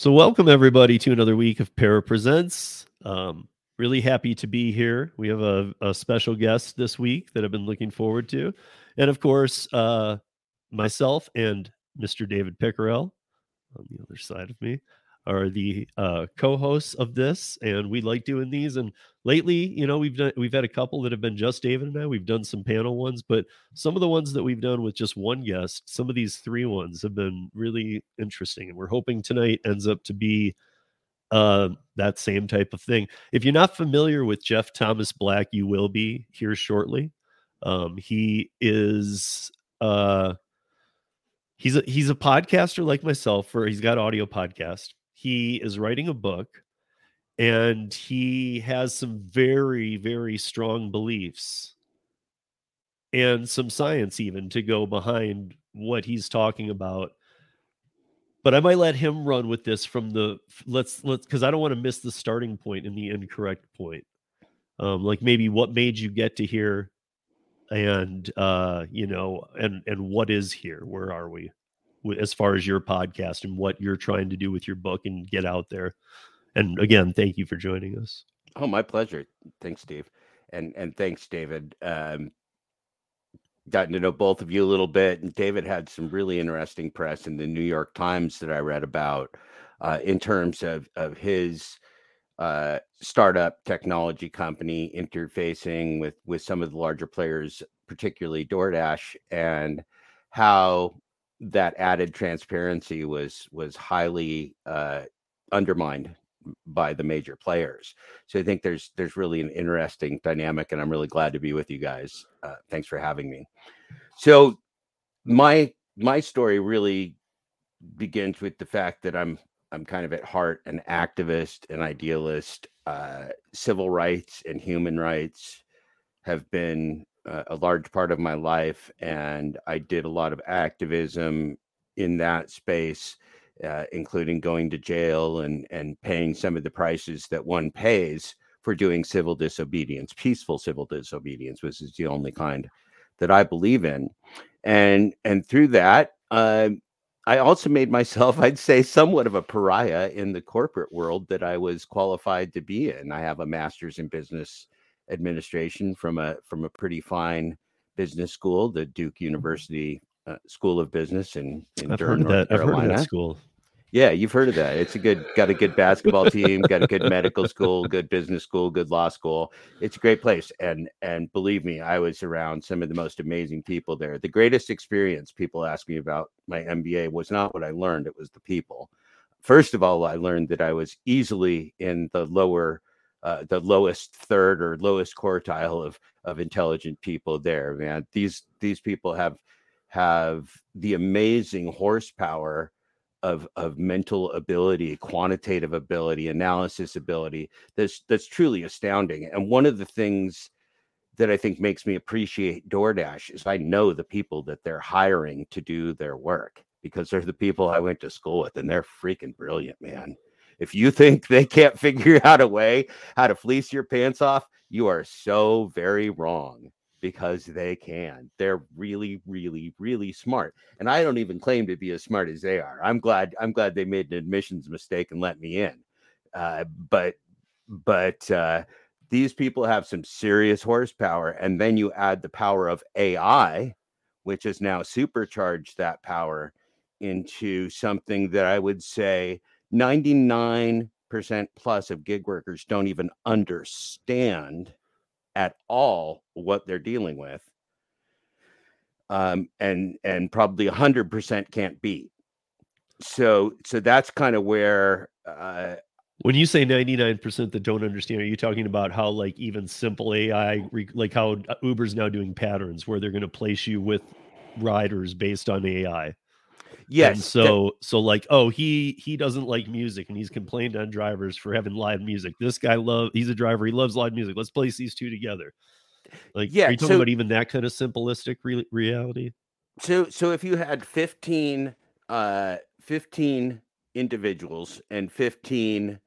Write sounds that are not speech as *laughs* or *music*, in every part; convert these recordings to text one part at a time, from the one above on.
So, welcome everybody to another week of Para Presents. Um, really happy to be here. We have a, a, special guest this week that I've been looking forward to. And of course, uh, myself and Mr. David Pickerel on the other side of me are the uh, co-hosts of this, and we like doing these. And lately, you know, we've done we've had a couple that have been just David and I. We've done some panel ones, but some of the ones that we've done with just one guest, some of these three ones have been really interesting, and we're hoping tonight ends up to be uh, that same type of thing. If you're not familiar with Jeff Thomas Black, you will be here shortly. Um, he is uh, he's a he's a podcaster like myself, or he's got audio podcast he is writing a book and he has some very very strong beliefs and some science even to go behind what he's talking about. But i might let him run with this from the let's let's because i don't want to miss the starting point and the incorrect point. Um like maybe what made you get to here and uh you know and and what is here? Where are we? As far as your podcast and what you're trying to do with your book and get out there. And again, thank you for joining us. Oh, my pleasure. Thanks, Steve. And and thanks, David. Um, gotten to know both of you a little bit, and David had some really interesting press in the New York Times that I read about uh, in terms of of his uh, startup technology company interfacing with with some of the larger players, particularly DoorDash, and how that added transparency was was highly uh, undermined by the major players. So I think there's there's really an interesting dynamic, and I'm really glad to be with you guys. Uh, thanks for having me. So my my story really begins with the fact that I'm I'm kind of at heart an activist, an idealist. Uh, civil rights and human rights have been a large part of my life, and I did a lot of activism in that space, uh, including going to jail and and paying some of the prices that one pays for doing civil disobedience, peaceful civil disobedience, which is the only kind that I believe in, and and through that. Uh, I also made myself, *laughs* I'd say, somewhat of a pariah in the corporate world that I was qualified to be in. I have a master's in business administration from a from a pretty fine business school, the Duke University uh, School of Business in, in Durham, of that. I've heard of that school. Yeah, you've heard of that. It's a good, got a good basketball team, got a good medical school, good business school, good law school. It's a great place, and and believe me, I was around some of the most amazing people there. The greatest experience people ask me about my MBA was not what I learned; it was the people. First of all, I learned that I was easily in the lower uh, the lowest third or lowest quartile of of intelligent people there man these these people have have the amazing horsepower of of mental ability quantitative ability analysis ability that's that's truly astounding and one of the things that I think makes me appreciate DoorDash is I know the people that they're hiring to do their work because they're the people I went to school with and they're freaking brilliant, man. If you *laughs* think they can't figure out a way how to fleece your pants off, you are so very wrong because they can. They're really, really, really smart. And I don't even claim to be as smart as they are. I'm glad. I'm glad they made an admissions mistake and let me in. Uh, but, but uh, these people have some serious horsepower, and then you add the power of AI, which has now supercharged that power into something that I would say 99% plus of gig workers don't even understand at all what they're dealing with. Um, and and probably 100% can't beat. So so that's kind of where uh, when you say 99% that don't understand, are you talking about how like even simple AI, like how Uber's now doing patterns where they're going to place you with riders based on AI? Yes. And so that, so like oh he he doesn't like music and he's complained on drivers for having live music. This guy love he's a driver he loves live music. Let's place these two together. Like yeah, are you talking so, about even that kind of simplistic re- reality? So so if you had 15 uh 15 individuals and 15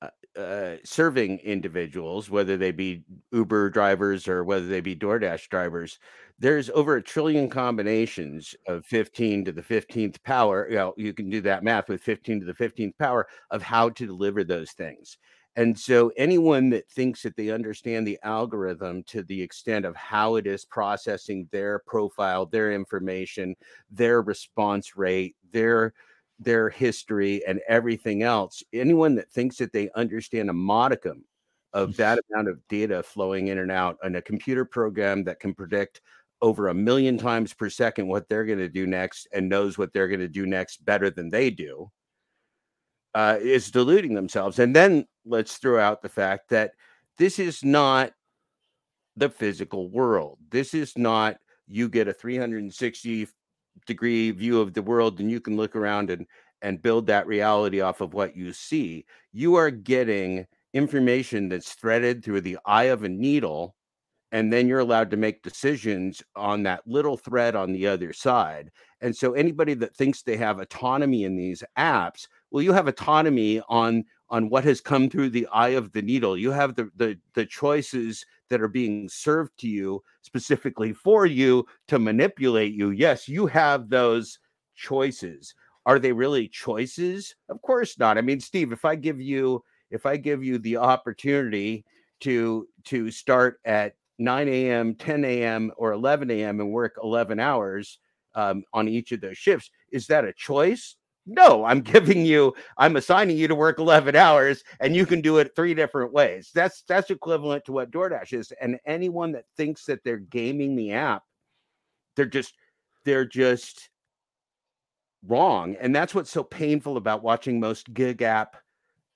uh, uh, serving individuals, whether they be Uber drivers or whether they be DoorDash drivers, there's over a trillion combinations of 15 to the 15th power. You know, you can do that math with 15 to the 15th power of how to deliver those things. And so, anyone that thinks that they understand the algorithm to the extent of how it is processing their profile, their information, their response rate, their their history and everything else. Anyone that thinks that they understand a modicum of that amount of data flowing in and out on a computer program that can predict over a million times per second what they're going to do next and knows what they're going to do next better than they do uh, is deluding themselves. And then let's throw out the fact that this is not the physical world. This is not you get a 360 degree view of the world and you can look around and and build that reality off of what you see you are getting information that's threaded through the eye of a needle and then you're allowed to make decisions on that little thread on the other side and so anybody that thinks they have autonomy in these apps well you have autonomy on on what has come through the eye of the needle you have the the, the choices that are being served to you specifically for you to manipulate you. Yes, you have those choices. Are they really choices? Of course not. I mean, Steve, if I give you if I give you the opportunity to to start at 9 a.m., 10 a.m., or 11 a.m. and work 11 hours um, on each of those shifts, is that a choice? No, I'm *laughs* giving you, I'm assigning you to work 11 hours and you can do it three different ways. That's that's equivalent to what DoorDash is. And anyone that thinks that they're gaming the app, they're just they're just wrong. And that's what's so painful about watching most gig app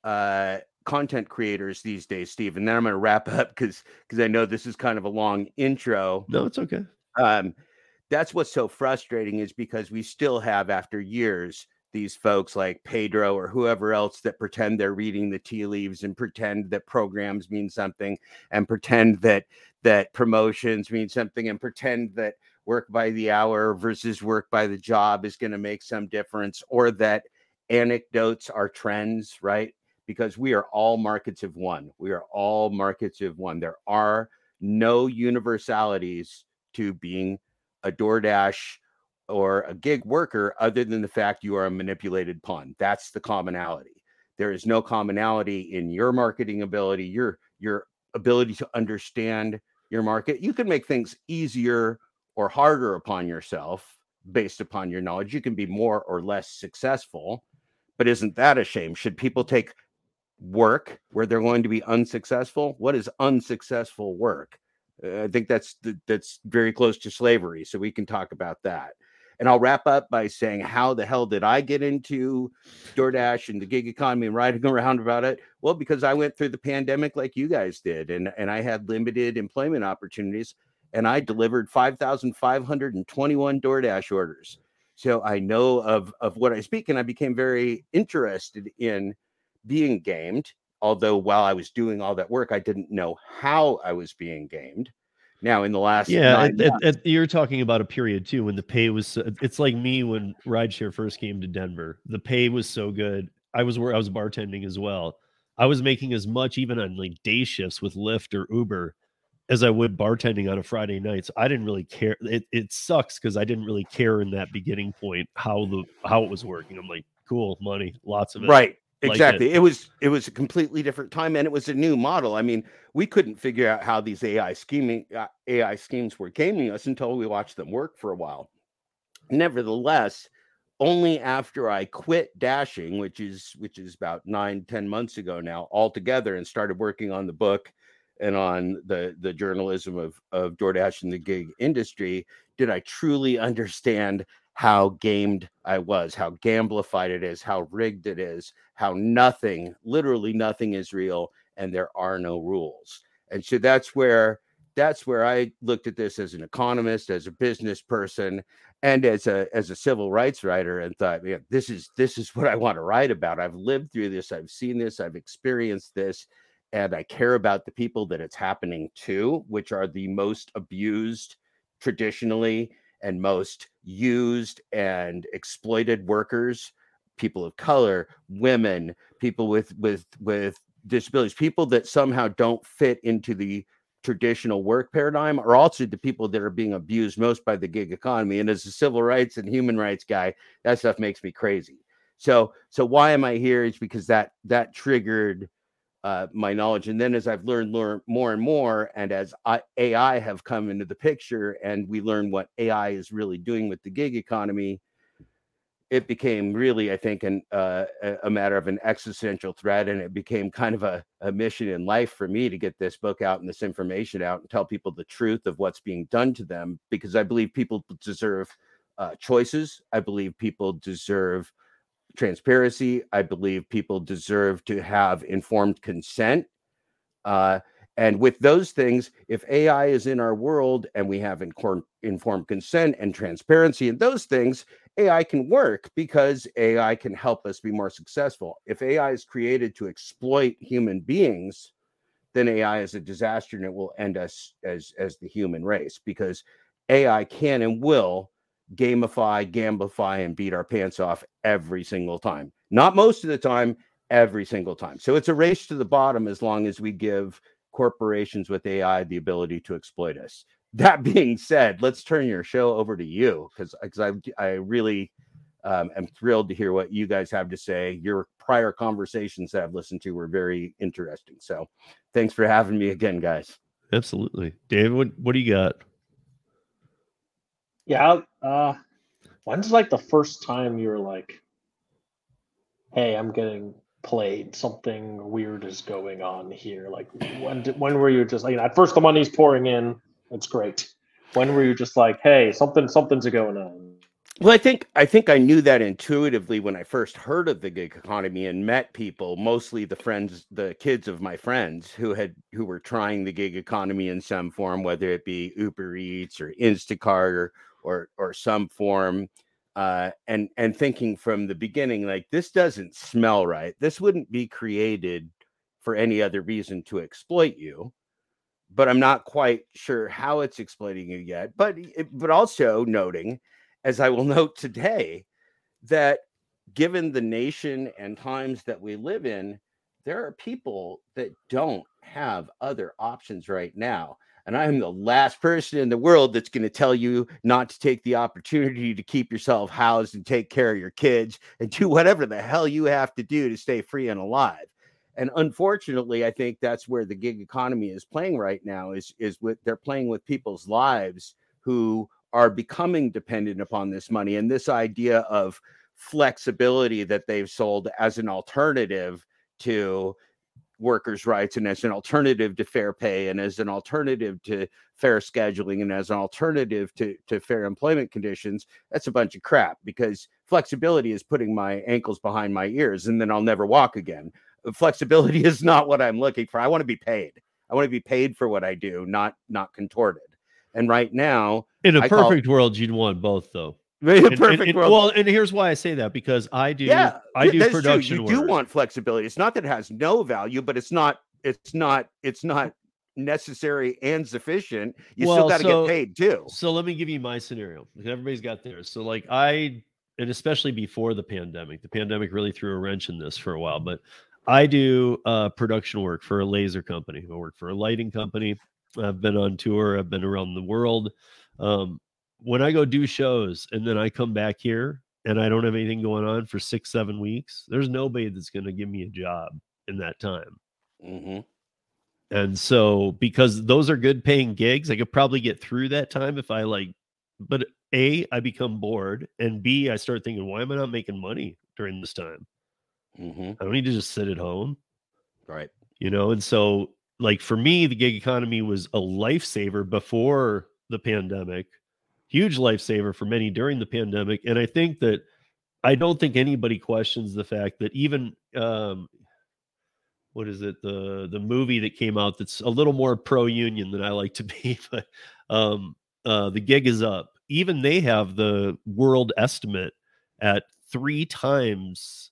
uh content creators these days, Steve. And then I'm going to wrap *laughs* up because because I know this is kind of a long intro. No, it's okay. Um, that's what's so frustrating is because we still have after years these folks like Pedro or whoever else that pretend they're reading the tea leaves and pretend that programs mean something and pretend that that promotions mean something and pretend that work by the hour versus work by the job is going to make some difference or that anecdotes are trends, right? Because we are all markets of one. We are all markets of one. There are no universalities to being a DoorDash or a gig worker other than the fact you are a manipulated pawn. That's the commonality. There is no commonality in your marketing ability, your your ability to understand your market. You can make things easier or harder upon yourself based upon your knowledge. You can be more or less successful, but isn't that a shame? Should people take work where they're going to be unsuccessful? What is unsuccessful work? Uh, I think that's that's very close to slavery, so we can talk about that. And I'll wrap up by saying, how the hell did I get into DoorDash and the gig economy and writing *laughs* around about it? Well, because I went through the pandemic like you guys did, and, and I had limited employment opportunities, and I delivered 5,521 DoorDash orders. So I know of, of what I speak, and I became very interested in being gamed. Although while I was doing all that work, I didn't know how I was being gamed. Now in the last yeah you're talking about a period too when the pay was so, it's like me when rideshare first came to denver. The pay was so good. I was where i was bartending as well. I was making as much even on like day shifts with lyft or uber as i would bartending on a friday night. So i didn't really care it, it sucks because i didn't really care in that beginning point how the how it was working. I'm like cool money lots of it. Right exactly it. it. was it was a completely different time and it was a new model i mean we couldn't figure out how these ai scheming uh, ai schemes were gaming us until we watched them work for a while nevertheless only after i quit dashing which is which is about nine ten months ago now altogether and started working on the book and on the the journalism of of DoorDash and the gig industry did I truly *laughs* understand how gamed I was, how gamblified it is, how rigged it is, how nothing, literally nothing is real, and there are no rules. And so that's where that's where I looked at this as an economist, as a business person, and as a as a civil rights writer, and thought, yeah, this is this is what I want to write about. I've lived through this, I've seen this, I've experienced this, and I care about the people that it's happening to, which are the most abused traditionally and most used and exploited workers people of color women people with with with disabilities, people that somehow don't fit into the traditional work paradigm are also the people that are being abused most by the gig economy. And as a civil rights and human rights guy, that stuff makes me crazy. So, so why am I here? Is because that that triggered uh, my knowledge. And then as I've learned learn more and more, and as I, AI have come into the picture, and we learn what AI is really doing with the gig economy, it became really, I think, an, uh, a matter of an existential threat, and it became kind of a, a mission in life for me to get this book out and this information out and tell people the truth of what's being done to them, because I believe people deserve uh, choices. I believe people deserve transparency. I believe people deserve to have informed consent. Uh, and with those things, if AI is in our world and we have informed, informed consent and transparency and those things, AI can work because AI can help us be more successful. If AI is created to exploit human beings, then AI is a disaster and it will end us as as the human race because AI can and will gamify, gamify, and beat our pants off every single time. Not most of the time, every single time. So it's a race to the bottom as long as we give corporations with AI the ability to exploit us that *laughs* being said, let's turn your show over to you because because I I really um, am thrilled to hear what you guys have to say. Your prior conversations that I've listened to were very interesting. So, thanks for having me again, guys. Absolutely, David. What what do you got? Yeah, uh, when's like the first time you were like, "Hey, I'm getting played. Something weird is going on here." Like, when when were you just like at first the money's pouring in? It's great. When were you just like, hey, something something's going on? Well, I think I think I knew that intuitively when I first heard of the gig economy and met people, mostly the friends, the kids of my friends who had who were trying the gig economy in some form, whether it be Uber Eats or Instacart or or, or some form, uh, and and thinking from the beginning like this doesn't smell right. This wouldn't be created for any other reason to exploit you but I'm not quite sure how it's exploiting you yet. But but also noting, as I will *laughs* note today, that given the nation and times that we live in, there are people that don't have other options right now. And I am the last person in the world that's going to tell you not to take the opportunity to keep yourself housed and take care of your kids and do whatever the hell you have to do to stay free and alive. And unfortunately i think that's where the gig economy is playing right now is is with they're playing with people's lives who are becoming dependent upon this money and this idea of flexibility that they've sold as an alternative to workers' rights and as an alternative to fair pay and as an alternative to fair scheduling and as an alternative to, to fair employment conditions, that's a bunch of crap because flexibility is putting my ankles behind my ears and then I'll never walk again *laughs* flexibility is not what I'm looking for. I want to be paid. I want to be paid for what I do, not not contorted. And right now, in a perfect call, world, you'd want both, though. Perfect and, and, world. Well, and here's why I say that because I do. Yeah, I do production. True. You do want flexibility. It's not that it has no value, but it's not. It's not. It's not necessary and sufficient. You well, still got to so, get paid too. So let me give you my scenario. Everybody's got theirs. So like I, and especially before the pandemic, the pandemic really threw a wrench in this for a while. But I do uh, production work for a laser company. I work for a lighting company. I've been on tour. I've been around the world. Um, when I go do shows and then I come back here and I don't have anything going on for six, seven weeks, there's nobody that's going to give me a job in that time. Mm-hmm. And so, because those are good paying gigs, I could probably get through that time if I like, but A, I become bored, and B, I start thinking, why am I not making money during this time? Mm-hmm. I don't need to just sit at home. Right. You know, and so like for me, the gig economy was a lifesaver before the pandemic, huge lifesaver for many during the pandemic. And I think that I don't think anybody questions the fact that even um what is it the the movie that came out that's a little more pro union than I like to *laughs* be, but um uh the gig is up. Even they have the world estimate at three times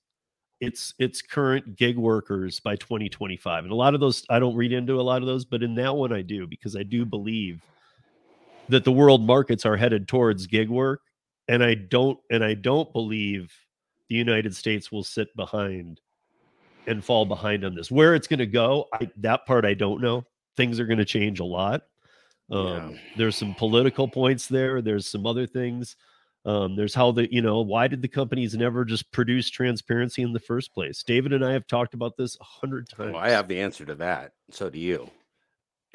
its its current gig workers by 2025 and a lot of those i don't read into a lot of those but in that one i do because i do believe that the world markets are headed towards gig work and i don't and i don't believe the united states will sit behind and fall behind on this. Where it's going to go, I, that part I don't know. Things are going to change a lot. Um, yeah. There's some political points there. There's some other things. Um, there's how the you know why did the companies never just produce transparency in the first place? David and I have talked about this a hundred times. Well, I have the answer to that. So do you.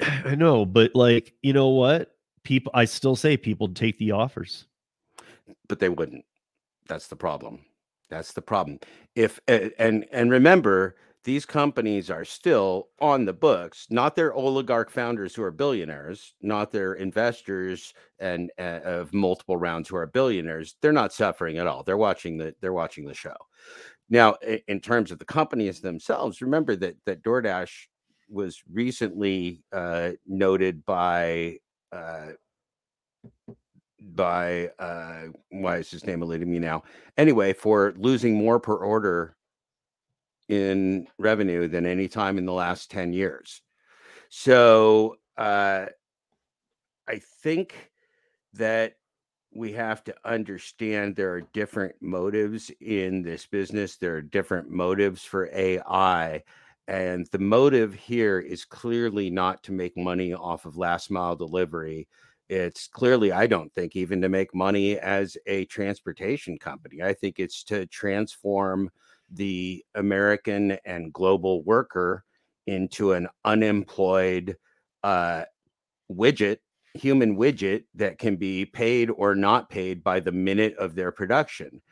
*sighs* I know, but like you know what? People, I still say people take the offers, but they wouldn't. That's the problem. That's the problem. If and and remember, these companies are still on the books, not their oligarch founders who are billionaires, not their investors and uh, of multiple rounds who are billionaires. They're not suffering at all. They're watching the they're watching the show. Now, in terms of the companies themselves, remember that that DoorDash was recently uh, noted by uh, by uh, why is his name eluding me now? Anyway, for losing more per order in revenue than any time in the last 10 years. So uh, I think that we have to understand there are different motives in this business. There are different motives for AI. And the motive here is clearly not to make money off of last mile delivery. It's clearly, I don't think, even to make money as a transportation company. I think it's to transform the American and global worker into an unemployed uh, widget, human widget that can be paid or not paid by the minute of their production.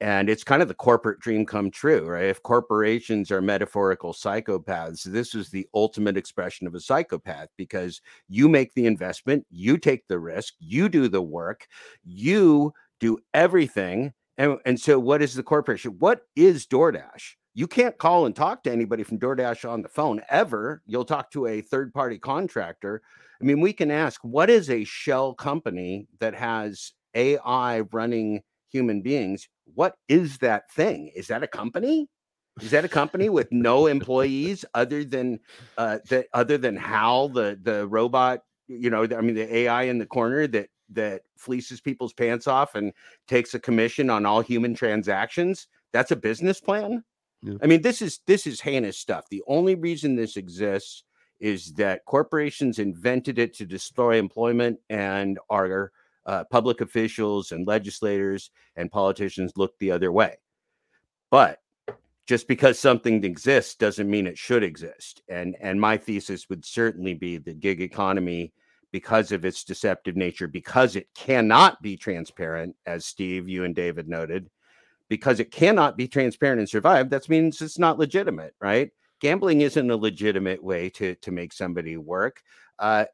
And it's kind of the corporate dream come true, right? If corporations are metaphorical psychopaths, this is the ultimate expression of a psychopath because you make the investment, you take the risk, you do the work, you do everything and, and so, what is the corporation? What is DoorDash? You can't call and talk to anybody from DoorDash on the phone ever. You'll talk to a third party contractor. I mean, we can ask what is a shell company that has AI running human beings? What is that thing? Is that a company? Is that a company with no *laughs* employees other than uh, that other than Hal, the the robot? You know, I mean, the AI in the corner that that fleeces people's pants off and takes a commission on all human transactions that's a business plan yeah. i mean this is this is heinous stuff the only reason this exists is that corporations invented it to destroy employment and our uh, public officials and legislators and politicians look the other way but just because something exists doesn't mean it should exist and and my thesis would certainly be the gig economy because of its deceptive nature, because it cannot be transparent, as Steve, you and David noted, because it cannot be transparent and survive, that means it's not legitimate, right? Gambling isn't a legitimate way to, to make somebody work. Uh,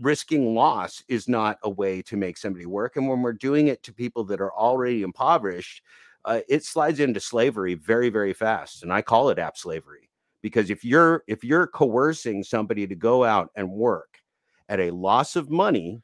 risking loss is not a way to make somebody work. And when we're doing it to people that are already impoverished, uh, it slides into slavery very, very fast. And I call it app slavery because if you're if you're coercing somebody to go out and work at a loss of money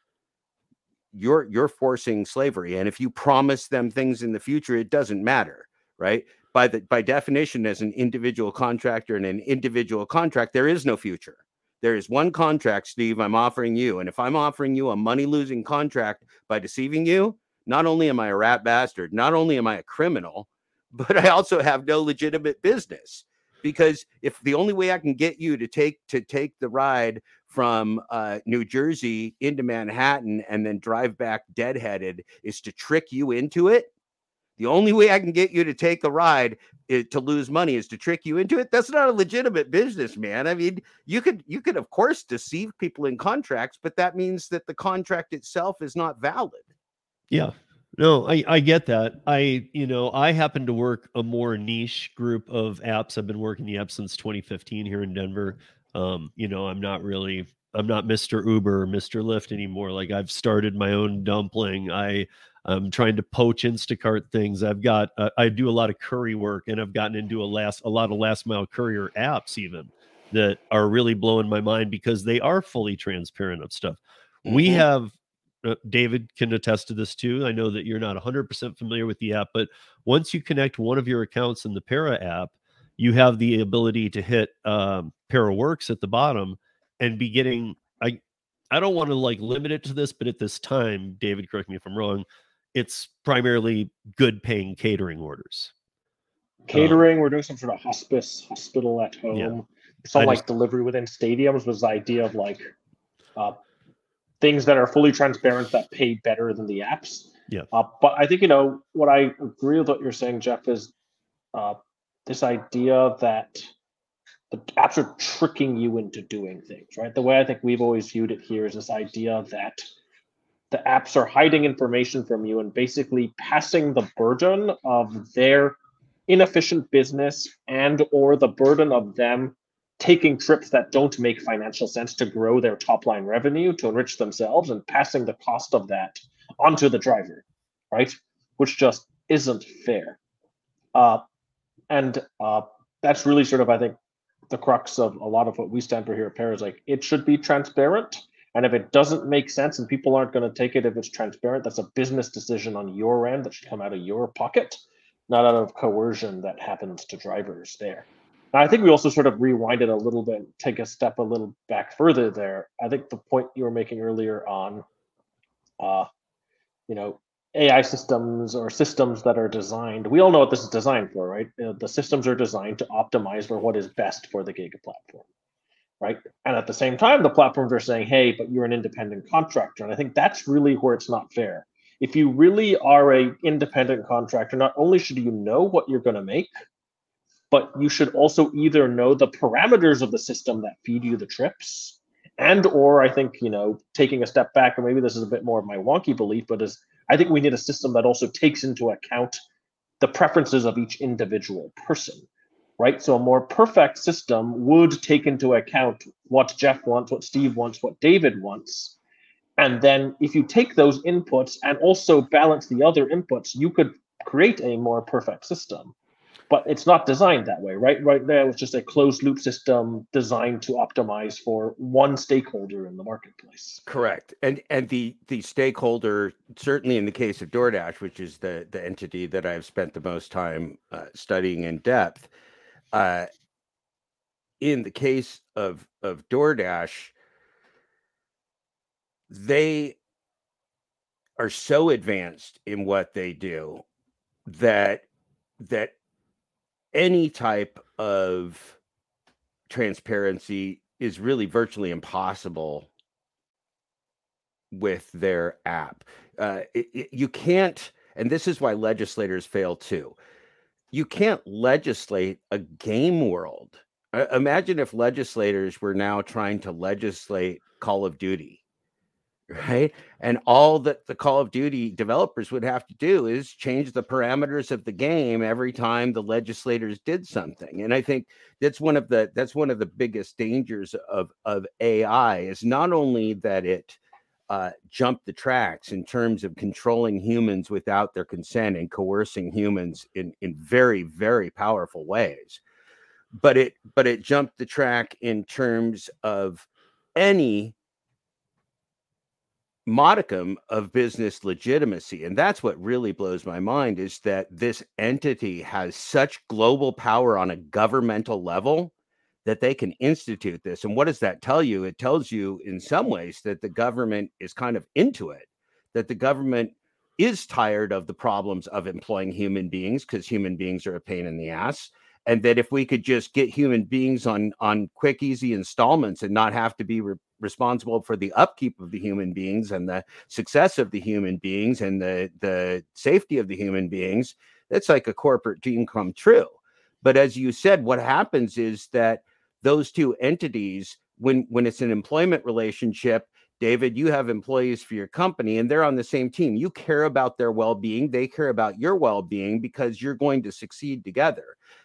you're you're forcing slavery and if you promise them things in the future it doesn't matter right by the by definition as an individual contractor and an individual contract there is no future there is one contract steve i'm offering you and if i'm offering you a money losing contract by deceiving you not only am i a rat bastard not only am i a criminal *laughs* but i also have no legitimate business because if the only way i can get you to take to take the ride from uh, New Jersey into Manhattan and then drive back deadheaded is to trick you into it. The only way I can get you to take a ride is, to lose money is to trick you into it. That's not a legitimate business, man. I mean, you could you could of course deceive people in contracts, but that means that the contract itself is not valid. Yeah. No, I, I get that. I, you know, I happen to work a more niche group of apps. I've been working the app since 2015 here in Denver. Um, you know, I'm not really I'm not Mr. Uber or Mr. Lyft anymore. Like I've started my own dumpling. I I'm trying to poach Instacart things. I've got uh, I do a lot of curry work and I've gotten into a last a lot of last mile courier apps even that are really blowing my mind because they are fully transparent of stuff. Mm-hmm. We have uh, David can attest to this too. I know that you're not 100% familiar with the app, but once you connect one of your accounts in the Para app, you have the ability to hit um, Para Works at the bottom and be getting. I I don't want to like limit it to this, but at this time, David, correct me if I'm wrong. It's primarily good paying catering orders, catering. Um, we're doing some sort of hospice, hospital at home. Yeah. Some I like just, delivery within stadiums was the idea of like uh, things that are fully transparent that pay better than the apps. Yeah. Uh, but I think you know what I agree with what you're saying, Jeff, is uh, this idea that the apps are tricking you into doing things, right? The way I think we've always viewed it here is this idea that the apps are hiding information from you and basically passing the burden of their inefficient business and or the burden of them taking trips that don't make financial sense to grow their top line revenue to enrich themselves and passing the cost of that onto the driver right? Which just isn't fair. Uh, and uh, that's really sort of i think the crux of a lot of what we stand for here at Para is like it should be transparent. And if it doesn't make sense and people aren't going to take it if it's transparent, that's a business decision on your end that should come out of your pocket, not out of coercion that happens to drivers there. Now, I think we also sort of rewind it a little bit, take a step a little back further there. I think the point you were making earlier on, uh, you know, AI systems or systems that are designed, we all know what this is designed for, right? Uh, the systems are designed to optimize for what is best for the Giga platform, right? And at the same time, the platforms are saying, hey, but you're an independent contractor. And I think that's really where it's not fair. If you really are a independent contractor, not only should you know what you're going to make, but you should also either know the parameters of the system that feed you the trips and or i think you know taking a step back and maybe this is a bit more of my wonky belief but is I think we need a system that also takes into account the preferences of each individual person, right? So a more perfect system would take into account what Jeff wants, what Steve wants, what David wants. And then if you take those inputs and also balance the other inputs, you could create a more perfect system but it's not designed that way, right? Right there was just a closed loop system designed to optimize for one stakeholder in the marketplace. Correct. And and the the stakeholder, certainly in the case of DoorDash, which is the the entity that I've spent the most time uh, studying in depth, uh, in the case of of DoorDash, they are so advanced in what they do that that any type of transparency is really virtually impossible with their app. Uh, it, it, you can't, and this is why legislators fail too. You can't legislate a game world. Imagine if legislators were now trying to legislate Call of Duty *laughs* right? And all that the Call of Duty developers would have to do is change the parameters of the game every time the legislators did something. And I think that's one of the that's one of the biggest dangers of of AI is not only that it uh, jumped the tracks in terms of controlling humans without their consent and coercing humans in in very very powerful ways, but it but it jumped the track in terms of any modicum of business legitimacy. And that's what really blows my mind is that this entity has such global power on a governmental level that they can institute this and what does that tell you? It tells you in some ways that the government is kind of into it that the government is tired of the problems of employing human beings because human beings are a pain in the ass and that if we could just get human beings on on quick easy installments and not have to be re- responsible for the upkeep of the human beings and the success of the human beings and the the safety of the human beings that's like a corporate dream come true. But as you said what happens is that those two entities when when it's an employment relationship david you have employees for your company and they're on the same team. You care about their well-being. They care about your well-being because you're going to succeed together.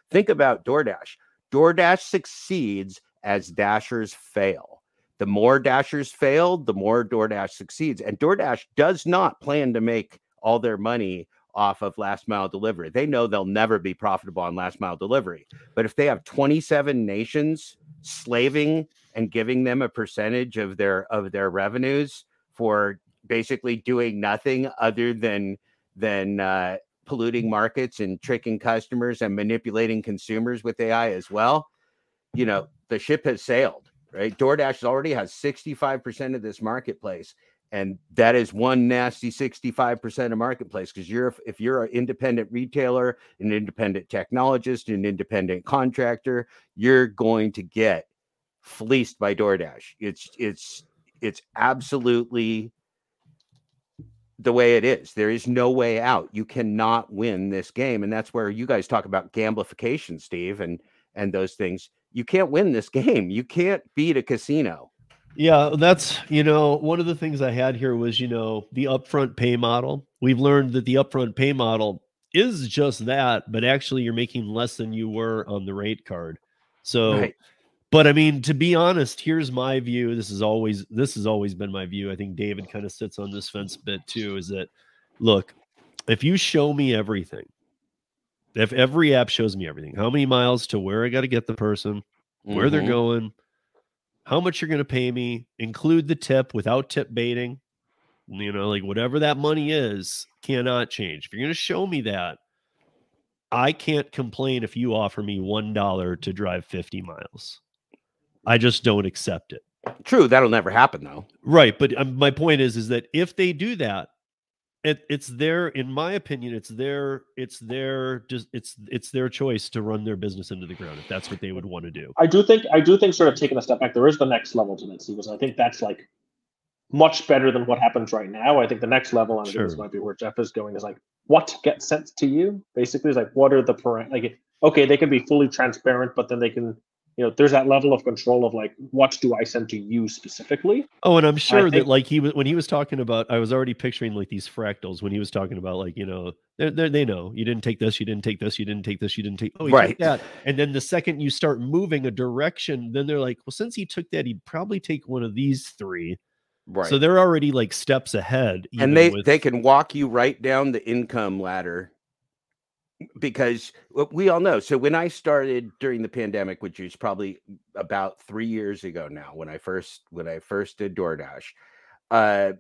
Think about doordash. Doordash succeeds as dashers fail. The more Dashers failed, the more DoorDash succeeds. And DoorDash does not plan to make all their money off of last mile delivery. They know they'll never be profitable on last mile delivery. But if they have 27 nations slaving and giving them a percentage of their of their revenues for basically doing nothing other than than uh, polluting markets and tricking customers and manipulating consumers with AI as well, you know, the ship has sailed right? DoorDash already has 65% of this marketplace. And that is one nasty 65% of marketplace because you're if you're an independent retailer an independent technologist an independent contractor you're going to get fleeced by DoorDash. It's it's it's absolutely the way it is. There is no way out. You cannot win this game and that's where you guys talk about gamblification steve and and those things. You can't win this *laughs* game. You can't beat a casino yeah, that's, you know, one of the things I had here was, you know, the upfront pay model. We've learned that the upfront pay model is just that, but actually you're making less than you were on the rate card. So, right. but I mean, to be honest, here's my view. This is always, this has always been my view. I think David kind of sits on this fence a bit too is that, look, if you show me everything, if every app shows me everything, how many miles to where I got to get the person, where mm-hmm. they're going, how much you're going to pay me, include the tip without tip baiting. You know, like whatever that money is cannot change. If you're going to show me that, I can't complain if you offer me $1 to drive 50 miles. I just don't accept it. True, that'll never happen though. Right, but um, my point is is that if they do that, it, it's their in my opinion it's their it's their just it's it's their choice to run their business into the ground if that's what they would want to do i do think i do think sort of taking a step back there is the next level to this because i think that's like much better than what happens right now i think the next level and sure. this might be where jeff is going is like what gets sent to you basically is like what are the parent like okay they can be fully transparent but then they can you know there's that level of control of like what do i send to you specifically? Oh and i'm sure think, that like he was when he was talking about i was already picturing like these fractals when he was talking about like you know they're, they're, they know you didn't take this you didn't take this you didn't take this you didn't take oh right. that. And then the second you start moving a direction then they're like well since he took that he'd probably take one of these three. Right. so they're already like steps ahead and they with... they can walk you right down the income ladder because we all know. So when I started during the pandemic, which is probably about three years ago now, when I first when I first did DoorDash, uh,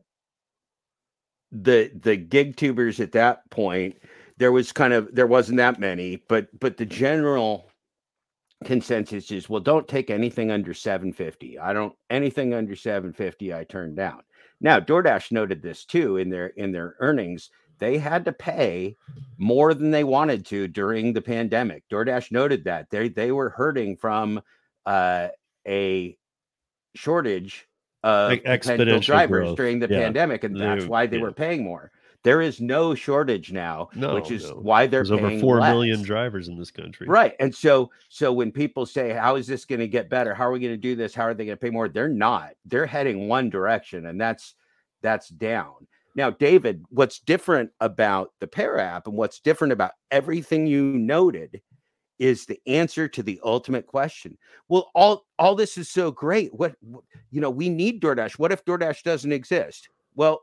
the the gig tubers at that point, there was kind of there wasn't that many, but but the general consensus is well, don't take anything under 750. I don't anything under 750 I turn down. Now DoorDash noted this too in their in their earnings they had to pay more than they wanted to during the pandemic. DoorDash noted that they they were hurting from uh, a shortage of like potential drivers growth. during the yeah. pandemic, and that's why they yeah. were paying more. There is no shortage now, no, which is no. why they're There's over four less. million drivers in this country. Right. And so so when people say, How is this going to get better? How are we going to do this? How are they going to pay more? They're not. They're heading one direction, and that's that's down. Now, David, what's different about the Para app and what's different about everything you noted is the answer to the ultimate question. Well, all all this is so great. What you know, we need DoorDash. What if DoorDash doesn't exist? Well,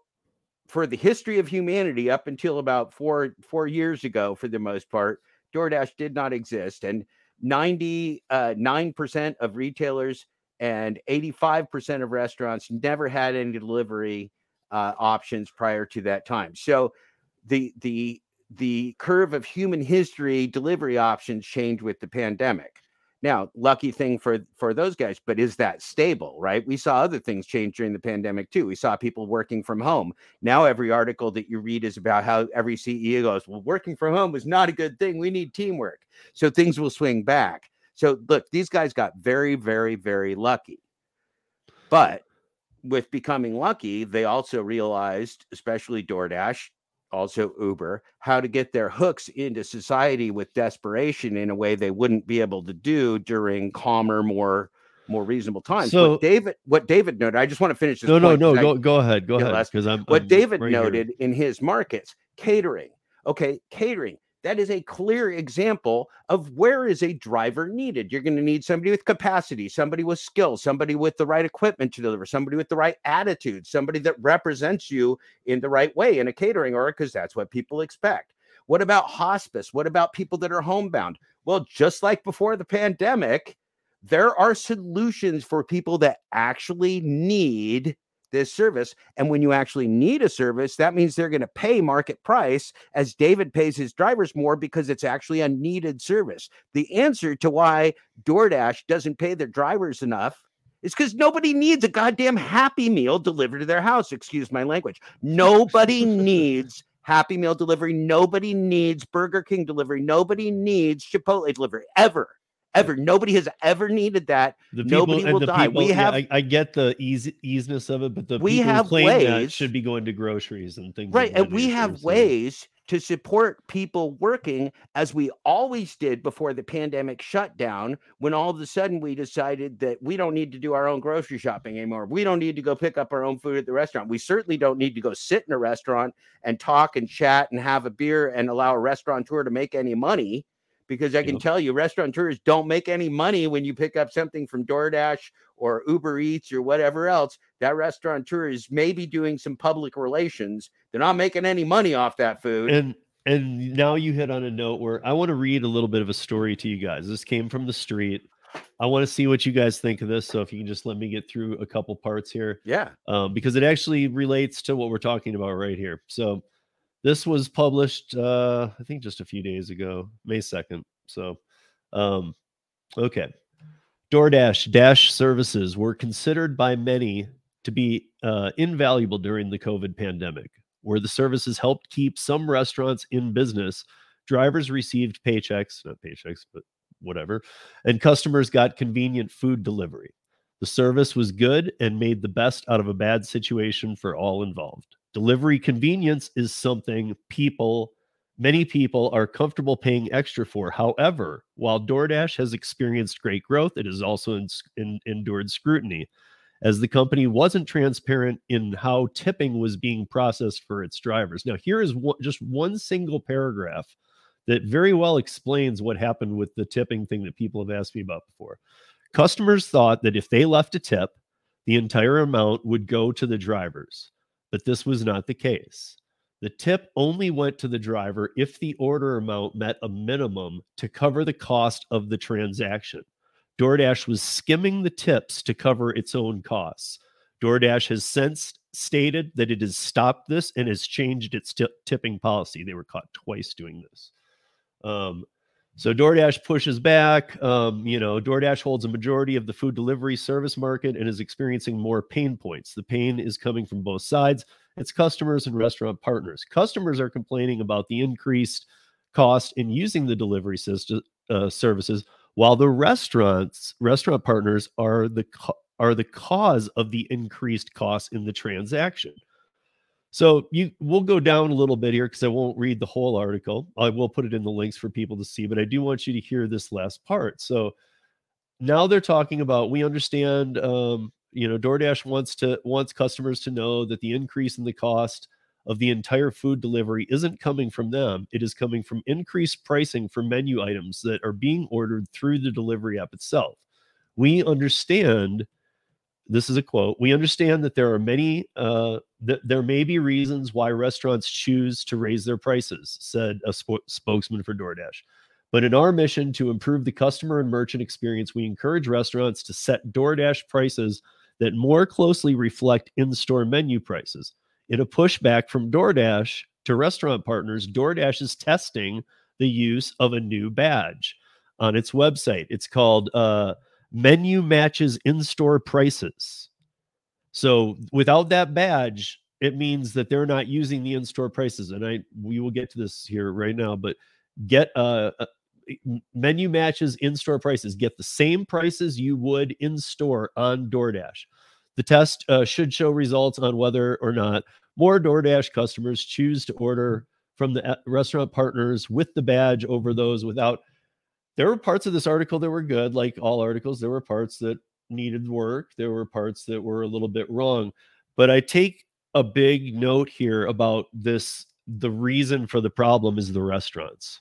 for the history of humanity, up until about four four years ago, for the most part, DoorDash did not exist, and 99% uh, of retailers and 85% of restaurants never had any delivery uh, options prior to that time. So the the the curve of human history delivery options changed with the pandemic. Now, lucky thing for for those guys, but is that stable, right? We saw other things change during the pandemic too. We saw people working from home. Now every article that you read is about how every CEO goes, "Well, working from home is not a good thing. We need teamwork." So things will swing back. So look, these guys got very very very lucky. But with becoming lucky, they also realized, especially DoorDash, also Uber, how to get their hooks into society with desperation in a way they wouldn't be able to do during calmer, more more reasonable times. So what David, what David noted, I just want to finish this. No, no, no. Go, go ahead. Go ahead. Because I'm what I'm David right noted here. in his markets, catering. Okay, catering that is a clear example of where is a driver needed. You're going to need somebody with capacity, somebody with skill, somebody with the right equipment to deliver, somebody with the right attitude, somebody that represents you in the right way in a catering order because that's what people expect. What about hospice? What about people that are homebound? Well, just like before the pandemic, there are solutions for people that actually need this service. And when you actually need a service, that means they're going to pay market price as David pays his drivers more because it's actually a needed service. The answer to why DoorDash doesn't pay their drivers enough It's because nobody needs a goddamn Happy Meal delivered to their house. Excuse my language. Nobody *laughs* needs Happy Meal delivery. Nobody needs Burger King delivery. Nobody needs Chipotle delivery ever. Ever. Nobody has ever needed that. The people, Nobody will die. people- We yeah, have- I, I get the ease easiness of it, but the We people who have ways- should be going to groceries and things. Right. that And we have ways to support people working as we always did before the pandemic shut down, when all of a sudden we decided that we don't need to do our own grocery shopping anymore. We don't need to go pick up our own food at the restaurant. We certainly don't need to go sit in a restaurant and talk and chat and have a beer and allow a restaurateur to make any money. Because I can Yep. tell you, restaurateurs don't make any money when you pick up something from DoorDash or Uber Eats or whatever else. That restaurateur is maybe doing some public relations. They're not making any money off that food. And and now you hit on a note where I want to read a little bit of a story to you guys. This came from the street. I want to see what you guys think of this. So if you can just let me get through a couple parts here. yeah. um, because it actually relates to what we're talking about right here. So this was published, uh, I think, just a few days ago, May second. So, um, okay, DoorDash Dash services were considered by many to be uh, invaluable during the COVID pandemic, where the services helped keep some restaurants in business. Drivers received paychecks, not paychecks, but whatever, and customers got convenient food delivery. The service was good and made the best out of a bad situation for all involved. Delivery convenience is something people, many people are comfortable paying extra for. However, while DoorDash has experienced great growth, it has also en- en- endured scrutiny as the company wasn't transparent in how tipping was being processed for its drivers. Now, here is one, just one single paragraph that very well explains what happened with the tipping thing that people have asked me about before. Customers thought that if they left a tip, the entire amount would go to the drivers, but this was not the case. The tip only went to the driver if the order amount met a minimum to cover the cost of the transaction. DoorDash was skimming the tips to cover its own costs. DoorDash has since stated that it has stopped this and has changed its tip- tipping policy. They were caught twice doing this. Um, so DoorDash pushes back. Um, you know, DoorDash holds a majority of the food delivery service market and is experiencing more pain points. The pain is coming from both sides. It's customers and restaurant partners. Customers are complaining about the increased cost in using the delivery system uh, services, while the restaurants restaurant partners are the co- are the cause of the increased cost in the transaction. So you we'll go down a little bit here because I won't read the whole article. I will put it in the links for people to see, but I do want you to hear this last part. So now they're talking about we understand um, you know DoorDash wants to wants customers to know that the increase in the cost of the entire food delivery isn't coming from them. It is coming from increased pricing for menu items that are being ordered through the delivery app itself. We understand this is a quote we understand that there are many uh, that there may be reasons why restaurants choose to raise their prices said a sp- spokesman for doordash. But in our mission to improve the customer and merchant experience we encourage restaurants to set doordash prices that more closely reflect in-store menu prices. In a pushback from doordash to restaurant partners doordash is testing the use of a new badge on its website. It's called uh, menu matches in-store prices. So without that badge, it means that they're not using the in-store prices. And I we will get to this here right now, but get uh, uh m- menu matches in-store prices. Get the same prices you would in store on DoorDash. The test uh, should show results on whether or not more DoorDash customers choose to order from the uh, restaurant partners with the badge over those without there were parts of this article that were good like all articles there were parts that needed work there were parts that were a little bit wrong but i take a big note here about this the reason for the problem is the restaurants.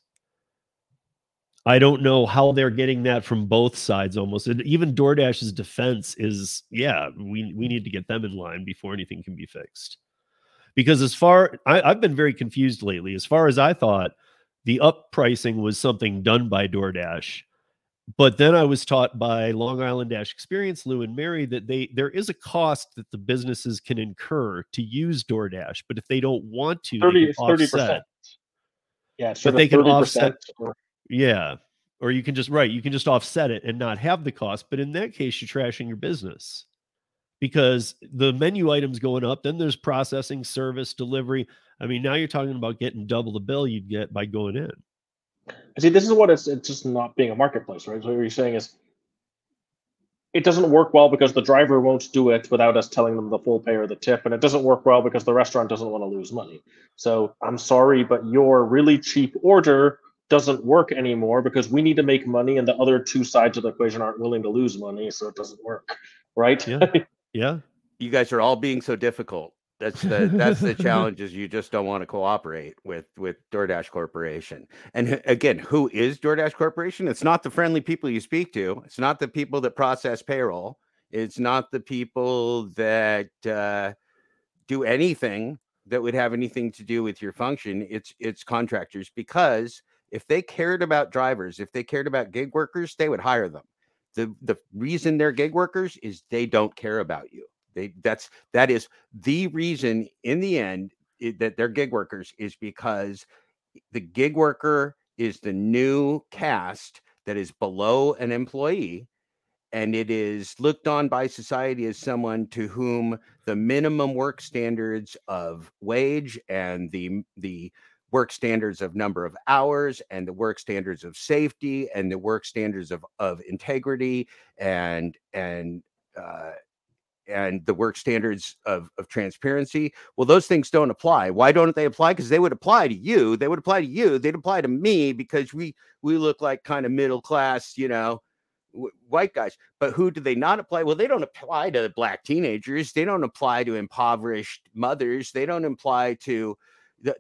I don't know how they're getting that from both sides almost and even doordash's defense is yeah we, we need to get them in line before anything can be fixed. Because as far I, i've been very confused lately as far as i thought the up pricing was something done by DoorDash. But then I was taught by Long Island Dash Experience, Lou and Mary, that they there is a cost that the businesses can incur to use DoorDash, but if they don't want to, they 30 can thirty offset. percent. Yeah, it's But they can 30% offset- or- Yeah, or you can just right you can just offset it and not have the cost but in that case you're trashing your business because the menu items going up then there's processing service delivery i mean now you're talking about getting double the bill you'd get by going in See, this is what it's it's just not being a marketplace, right? So what you're saying is it doesn't work well because the driver won't do it without us telling them the full pay or the tip, and it doesn't work well because the restaurant doesn't want to lose money. So I'm sorry, but your really cheap order doesn't work anymore because we need to make money, and the other two sides of the equation aren't willing to lose money, so it doesn't work, right? Yeah. *laughs* Yeah. You guys are all being so difficult. That's the that's the *laughs* challenge is you just don't want to cooperate with with DoorDash Corporation. And again, who is DoorDash Corporation? It's not the friendly people you speak to. It's not the people that process payroll. It's not the people that uh, do anything that would have anything to do with your function. It's it's contractors because if they cared about drivers, if they cared about gig workers, they would hire them. The the reason they're gig workers is they don't care about you. They that's that is the reason in the end it, that they're gig workers is because the gig worker is the new caste that is below an employee and it is looked on by society as someone to whom the minimum work standards of wage and the the work standards of number of hours and the work standards of safety and the work standards of, of integrity and and uh, and the work standards of, of transparency well those things don't apply. Why don't they apply? Because they would apply to you they would apply to you they'd apply to me because we we look like kind of middle class you know w- white guys. But who do they not apply? Well they don't apply to black teenagers they don't apply to impoverished mothers they don't apply to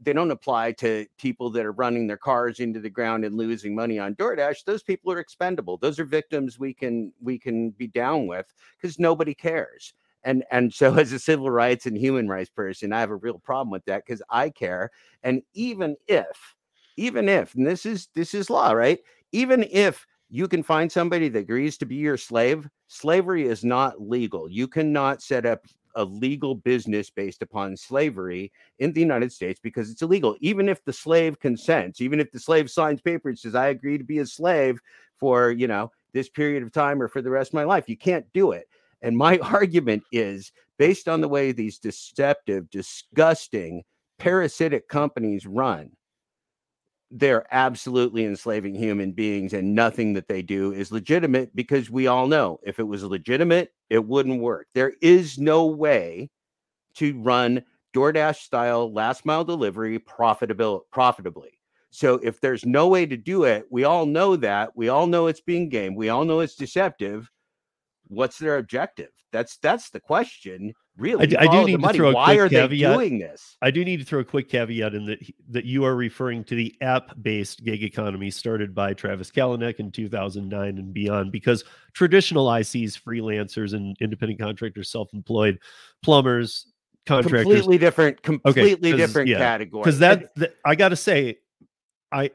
they don't apply to people that are running their cars into the ground and losing money on DoorDash. Those people are expendable. Those are victims we can we can be down with because nobody cares. And and so *laughs* as a civil rights and human rights person, I have a real problem with that because I care. And even if, even if, and this is this is law, right? Even if you can find somebody that agrees to be your slave, slavery is not legal. You cannot set up a legal business based upon slavery in the United States because it's illegal. Even if the slave consents, even if the slave signs paper and says, I agree to be a slave for, you know, this period of time or for the rest of my life, you can't do it. And my *laughs* argument is based on the way these deceptive, disgusting, parasitic companies run, they're absolutely enslaving human beings and nothing that they do is legitimate because we all know if it was legitimate it wouldn't work. There is no way to run DoorDash style last mile delivery profitable profitably. So if there's no way to do it we all know that we all know it's being game we all know it's deceptive what's their objective? That's that's the question really. I, I do need to throw a Why are caveat. they doing this? I do need to throw a quick caveat in that that you are referring to the app-based gig economy started by Travis Kalanick in 2009 and beyond, because traditional ICs, freelancers, and independent contractors, self-employed plumbers, contractors, completely different, completely okay, different yeah, category. Because that, that I got to say, I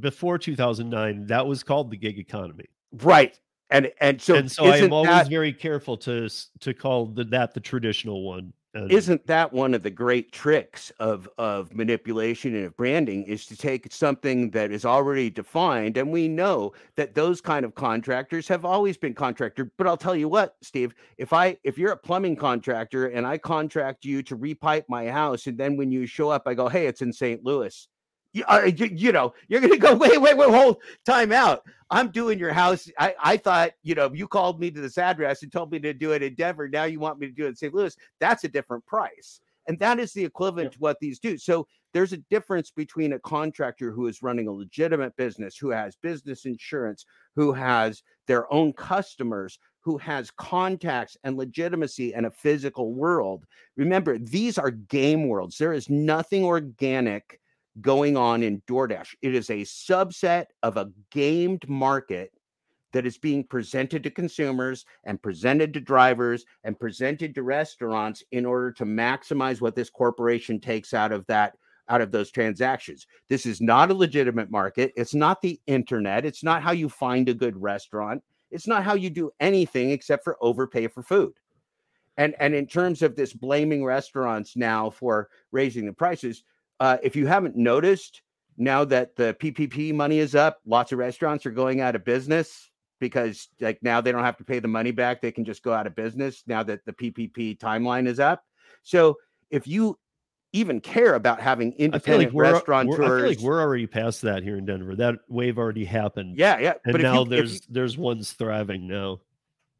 before 2009 that was called the gig economy right and and so and so I am always that, very careful to to call the, that the traditional one. And isn't that one of the great tricks of of manipulation and of branding is to take something that is already defined and we know that those kind of contractors have always been contractor but I'll tell you what Steve if I if you're a plumbing contractor and I contract you to repipe my house and then when you show up I go hey it's in St. Louis you, uh, you, you, know, you're going to go, *laughs* wait, wait, wait, hold time out. I'm doing your house. I, I thought, you know, you called me to this address and told me to do it in Denver. Now you want me to do it in St. Louis. That's a different price. And that is the equivalent yeah. to what these do. So there's a difference between a contractor who is running a legitimate business, who has business insurance, who has their own customers, who has contacts and legitimacy and a physical world. Remember, these are game worlds. There is nothing organic going on in DoorDash. It is a subset of a gamed market that is being presented to consumers and presented to drivers and presented to restaurants in order to maximize what this corporation takes out of that out of those transactions. This is not a legitimate market. It's not the internet. It's not how you find a good restaurant. It's not how you do anything except for overpay for food. And and in terms of this blaming restaurants now for raising the prices, uh, if you haven't noticed, now that the PPP money is up, lots of restaurants are going out of business because like now they don't have to pay the money back. They can just go out of business now that the PPP timeline is up. So if you even care about having independent we're, restaurateurs, we're, I feel like we're already past that here in Denver. That wave already happened. yeah, yeah. And but now you, there's if, there's ones thriving now.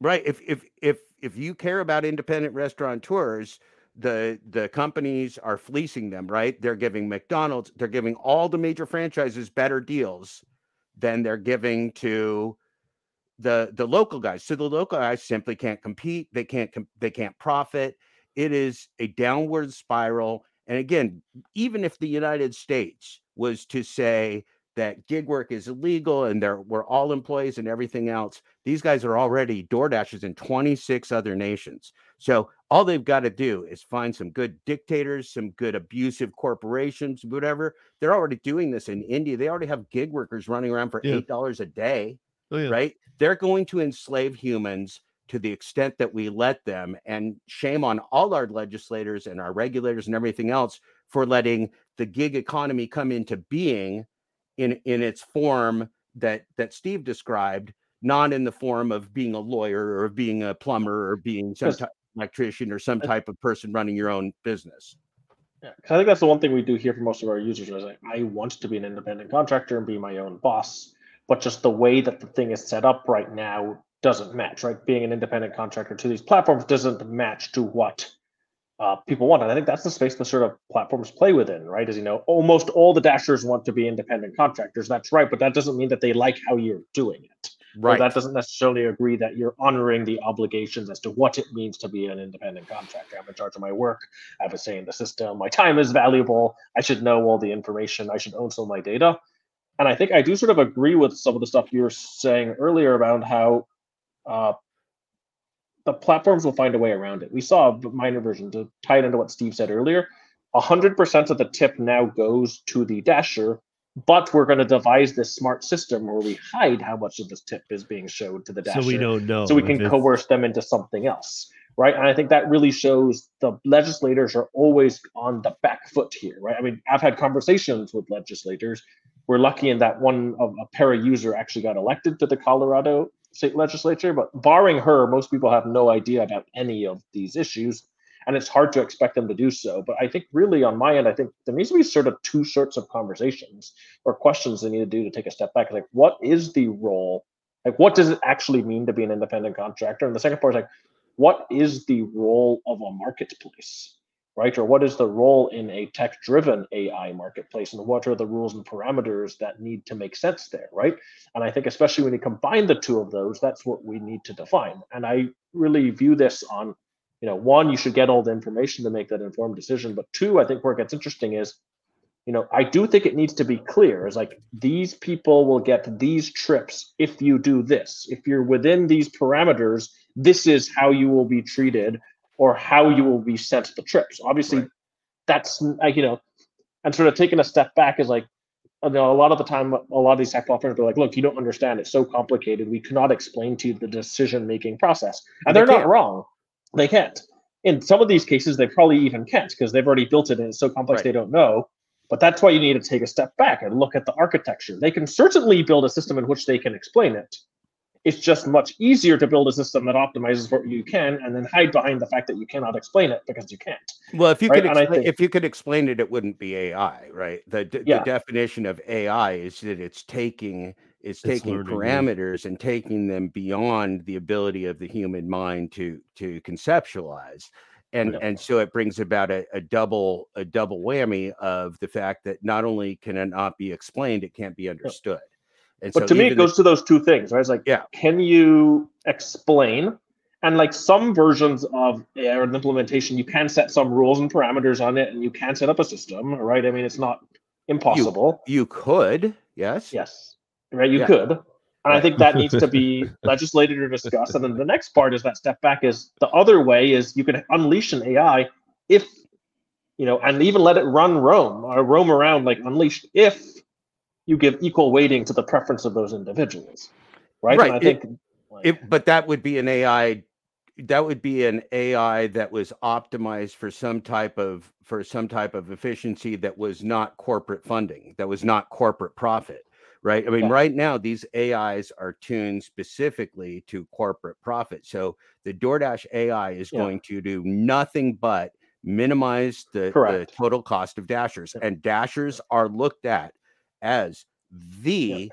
right, if if if if you care about independent restaurateurs, the the companies are fleecing them. Right, they're giving McDonald's, they're giving all the major franchises better deals than they're giving to the the local guys. So the local guys simply can't compete. They can't com- they can't profit. It is a downward spiral. And again, even if the United States was to say that gig work is illegal and they're we're all employees and everything else, these guys are already DoorDashers in 26 other nations. So all they've got to do is find some good dictators, some good abusive corporations, whatever. They're already doing this in India. They already have gig workers running around for Yeah. eight dollars a day Oh yeah. right? They're going to enslave humans to the extent that we let them. And shame on all our legislators and our regulators and everything else for letting the gig economy come into being in in its form that that Steve described, not in the form of being a lawyer or being a plumber or being some type electrician or some type of person running your own business. Yeah, I think that's the one thing we do here for most of our users is like, I want to be an independent contractor and be my own boss, but just the way that the thing is set up right now doesn't match, right? Being an independent contractor to these platforms doesn't match to what uh, people want. And I think that's the space the sort of platforms play within, right? As you know, almost all the dashers want to be independent contractors. That's right, but that doesn't mean that they like how you're doing it. Or that doesn't necessarily agree that you're honoring the obligations as to what it means to be an independent contractor. I'm in charge of my work. I have a say in the system. My time is valuable. I should know all the information. I should own some of my data. And I think I do sort of agree with some of the stuff you were saying earlier about how uh, the platforms will find a way around it. We saw a minor version to tie it into what Steve said earlier. 100% of the tip now goes to the dasher, but we're going to devise this smart system where we hide how much of this tip is being showed to the dasher So we don't know. so we can coerce them into something else right? And i think that really shows the legislators are always on the back foot here right? I mean i've had conversations with legislators. We're lucky in that one of a para user actually got elected to the colorado state legislature but barring her most people have no idea about any of these issues and it's hard to expect them to do so. But i think really on my end i think there needs to be sort of two sorts of conversations or questions they need to do to take a step back. Like what is the role? Like what does it actually mean to be an independent contractor? And the second part is like what is the role of a marketplace right? Or what is the role in a tech driven ai marketplace? And what are the rules and parameters that need to make sense there right? And i think especially when you combine the two of those that's what we need to define. And i really view this on you know one you should get all the information to make that informed decision but two i think where it gets interesting is you know i do think it needs to be clear is like these people will get these trips if you do this. If you're within these parameters this is how you will be treated or how you will be sent the trips. Obviously Right. that's like you know and sort of taking a step back is like you know, a lot of the time a lot of these tech platforms are like look you don't understand. It's so complicated. We cannot explain to you the decision making process. And They they're not can't. wrong they can't in some of these cases they probably even can't because they've already built it and it's so complex Right. they don't know but that's why you need to take a step back and look at the architecture they can certainly build a system in which they can explain it it's just much easier to build a system that optimizes what you can and then hide behind the fact that you cannot explain it because you can't Well, if you Right, could explain, think- if you could explain it, it wouldn't be AI, right? The, d- Yeah. the definition of AI is that it's taking it's It's taking learning, yeah. parameters and taking them beyond the ability of the human mind to to conceptualize. And Yeah. and so it brings about a, a double a double whammy of the fact that not only can it not be explained, it can't be understood. And but so to me it goes to those two things right it's like Yeah. can you explain and like some versions of an implementation you can set some rules and parameters on it and you can set up a system right i mean it's not impossible you could, yes. Yes, right. You Yeah. could, and I think that needs to be *laughs* legislated or discussed. And then the next part is that step back is the other way is you can unleash an AI if you know, and even let it run roam or roam around like unleashed if you give equal weighting to the preference of those individuals, right? Right, And I it- like, It, but that would be an AI that would be an AI that was optimized for some type of for some type of efficiency that was not corporate funding, that was not corporate profit, right? I mean, Yeah. right now these AIs are tuned specifically to corporate profit. So the DoorDash AI is Yeah. going to do nothing but minimize the, the total cost of dashers, Yeah. and dashers are looked at as the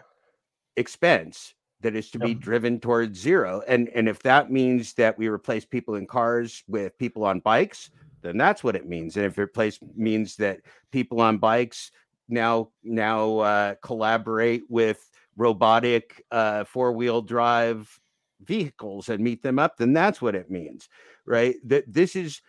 expense that is to be driven towards zero and and if that means that we replace people in cars with people on bikes then that's what it means and if it replace means that people on bikes now now uh, collaborate with robotic uh, four-wheel drive vehicles and meet them up then that's what it means right that this is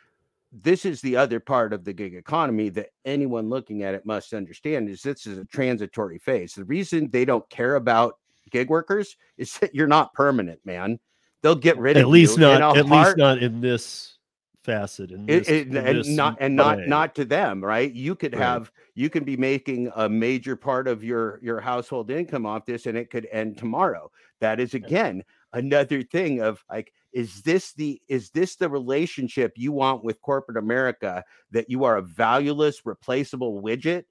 this is the other part of the gig economy that anyone looking at it must understand is this is a transitory phase the reason they don't care about gig workers is that you're not permanent man they'll get rid At of least you in not. At heart- least not in this facet. In this, it- in and this not and not not to them right you could Right. have you can be making a major part of your your household income off this and it could end tomorrow that is again another thing of like is this the is this the relationship you want with corporate america that you are a valueless replaceable widget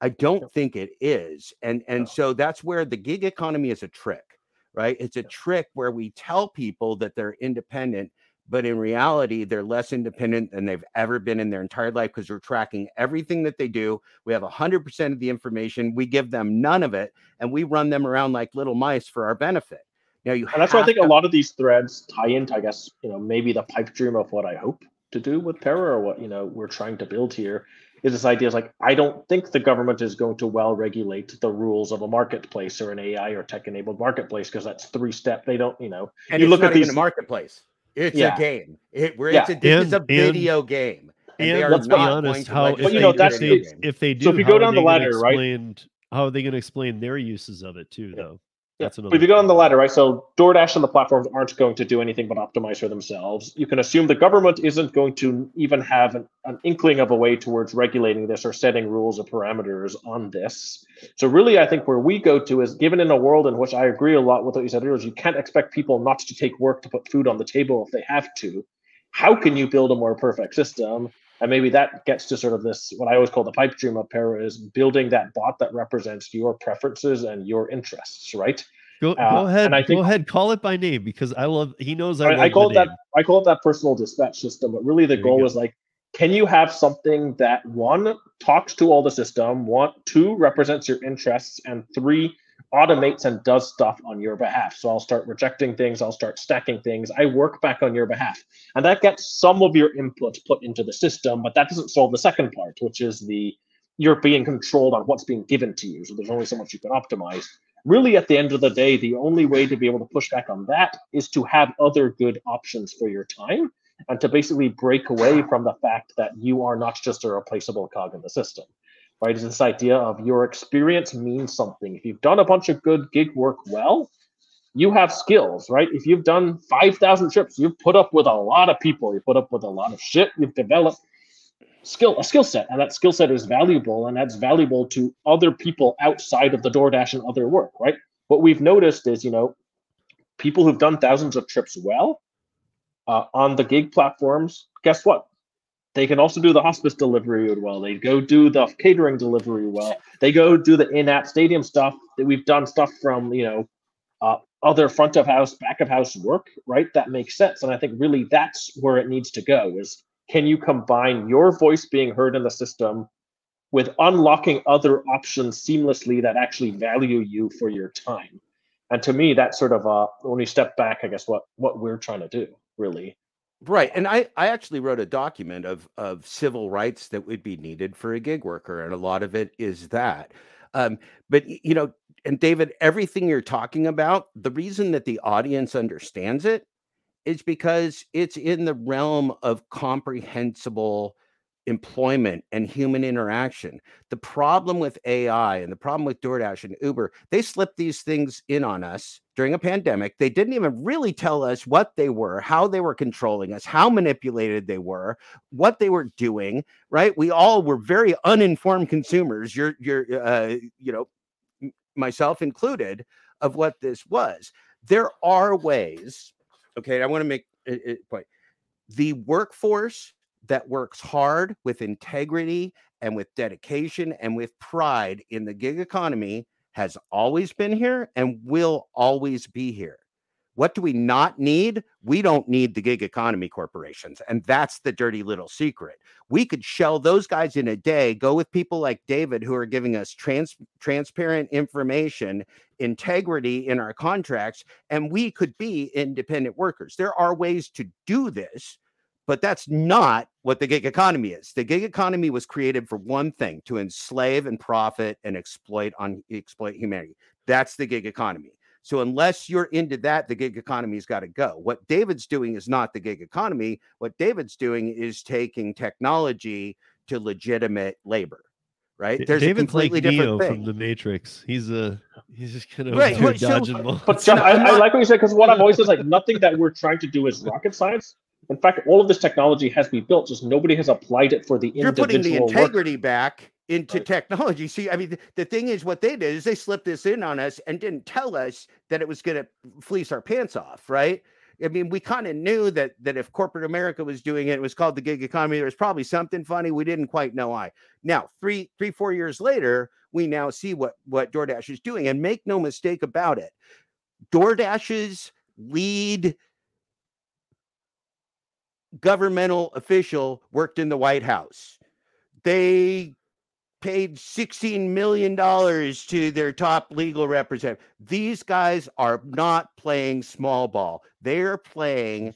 i don't think it is and and No. so that's where the gig economy is a trick right it's a Yeah. trick where we tell people that they're independent but in reality they're less independent than they've ever been in their entire life because we're tracking everything that they do. We have 100% of the information we give them none of it and we run them around like little mice for our benefit. Now you And that's why I think to- a lot of these threads tie into, I guess, you know, maybe the pipe dream of what I hope to do with Para or what, you know, we're trying to build here is this idea is like, I don't think the government is going to well regulate the rules of a marketplace or an AI or tech enabled marketplace because that's three step. They don't, you know, and you look at these- marketplace it's Yeah. a game it, where Yeah. it's a, this is a And- and- video game and, they are let's be not going honest, to how if But, they, you know, that's if, they, if they do, So if you go down the they gonna ladder, right? explain- How are they going to explain their uses of it too, Yeah. though? Yeah. That's. But if you go on the ladder, right? So DoorDash and the platforms aren't going to do anything but optimize for themselves. You can assume the government isn't going to even have an, an inkling of a way towards regulating this or setting rules or parameters on this. So really, I think where we go to is given in a world in which I agree a lot with what you said earlier, is you can't expect people not to take work to put food on the table if they have to. How can you build a more perfect system? And maybe that gets to sort of this, what I always call the pipe dream of Para is building that bot that represents your preferences and your interests, right? Go, Uh, go ahead. and I go ahead. Call it by name because I love. He knows I, I, I call it that. I call it that personal dispatch system, but really the There goal is like, can you have something that one talks to all the system, one two represents your interests, and three automates and does stuff on your behalf. So I'll start rejecting things, I'll start stacking things, I work back on your behalf. And that gets some of your input put into the system, but that doesn't solve the second part, which is the you're being controlled on what's being given to you. So there's only so much you can optimize really at the end of the day the only way to be able to push back on that is to have other good options for your time and to basically break away from the fact that you are not just a replaceable cog in the system right? Is this idea of your experience means something. If you've done a bunch of good gig work well you have skills right? If you've done 5000 trips you've put up with a lot of people. You put up with a lot of shit. You've developed skill a skill set and that skill set is valuable and that's valuable to other people outside of the DoorDash and other work right? What we've noticed is you know people who've done thousands of trips well uh, on the gig platforms guess what they can also do the hospice delivery well. They go do the catering delivery well. They go do the in-app stadium stuff that we've done stuff from you know uh, other front of house back of house work right? That makes sense. And i think really that's where it needs to go is can you combine your voice being heard in the system with unlocking other options seamlessly that actually value you for your time? And to me that's sort of when you step back i guess what what we're trying to do really Right. And I, I actually wrote a document of, of civil rights that would be needed for a gig worker. And a lot of it is that. Um, but, you know, and David, everything you're talking about, the reason that the audience understands it is because it's in the realm of comprehensible employment and human interaction. The problem with AI and the problem with DoorDash and Uber, they slipped these things in on us during a pandemic. They didn't even really tell us what they were, how they were controlling us, how manipulated they were, what they were doing, right? We all were very uninformed consumers. You're you're uh, you know, myself included of what this was. There are ways, okay, I want to make a, a point. the workforce that works hard with integrity and with dedication and with pride in the gig economy has always been here and will always be here. What do we not need? We don't need the gig economy corporations. And that's the dirty little secret. We could shell those guys in a day, go with people like David who are giving us trans- transparent information, integrity in our contracts, and we could be independent workers. There are ways to do this, but that's not what the gig economy is. The gig economy was created for one thing to enslave and profit and exploit on exploit humanity. That's the gig economy. So unless you're into that, the gig economy's got to go. What David's doing is not the gig economy. What David's doing is taking technology to legitimate labor. Right? There's David's a completely like different Neo thing. from the Matrix. He's a he's just kind of right. right. dodging so, But *laughs* John, I, I, like what you said because what I've always said is like nothing that we're trying to do is rocket science. In fact, all of this technology has been built, just nobody has applied it for the You're individual. You're putting the integrity worker. back into right. technology. See, I mean, the, the, thing is, what they did is they slipped this in on us and didn't tell us that it was going to fleece our pants off, right? I mean, we kind of knew that that if corporate America was doing it, it was called the gig economy. There was probably something funny. We didn't quite know why. Now, three, three, four years later, we now see what what DoorDash is doing, and make no mistake about it, DoorDash's lead governmental official worked in the White House. They paid $16 million to their top legal representative. These guys are not playing small ball. They're playing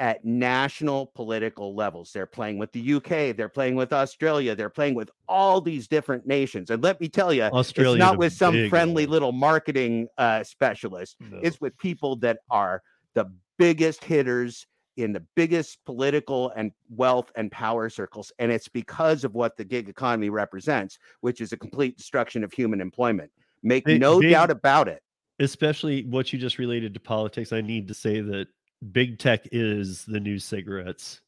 at national political levels. They're playing with the UK, they're playing with Australia, they're playing with all these different nations. And let me tell you, Australia it's not with some friendly little marketing uh, specialist. No. It's with people that are the biggest hitters in the biggest political and wealth and power circles. And it's because of what the gig economy represents, which is a complete destruction of human employment. Make big, no big, doubt about it. Especially what you just related to politics. I need to say that big tech is the new cigarettes.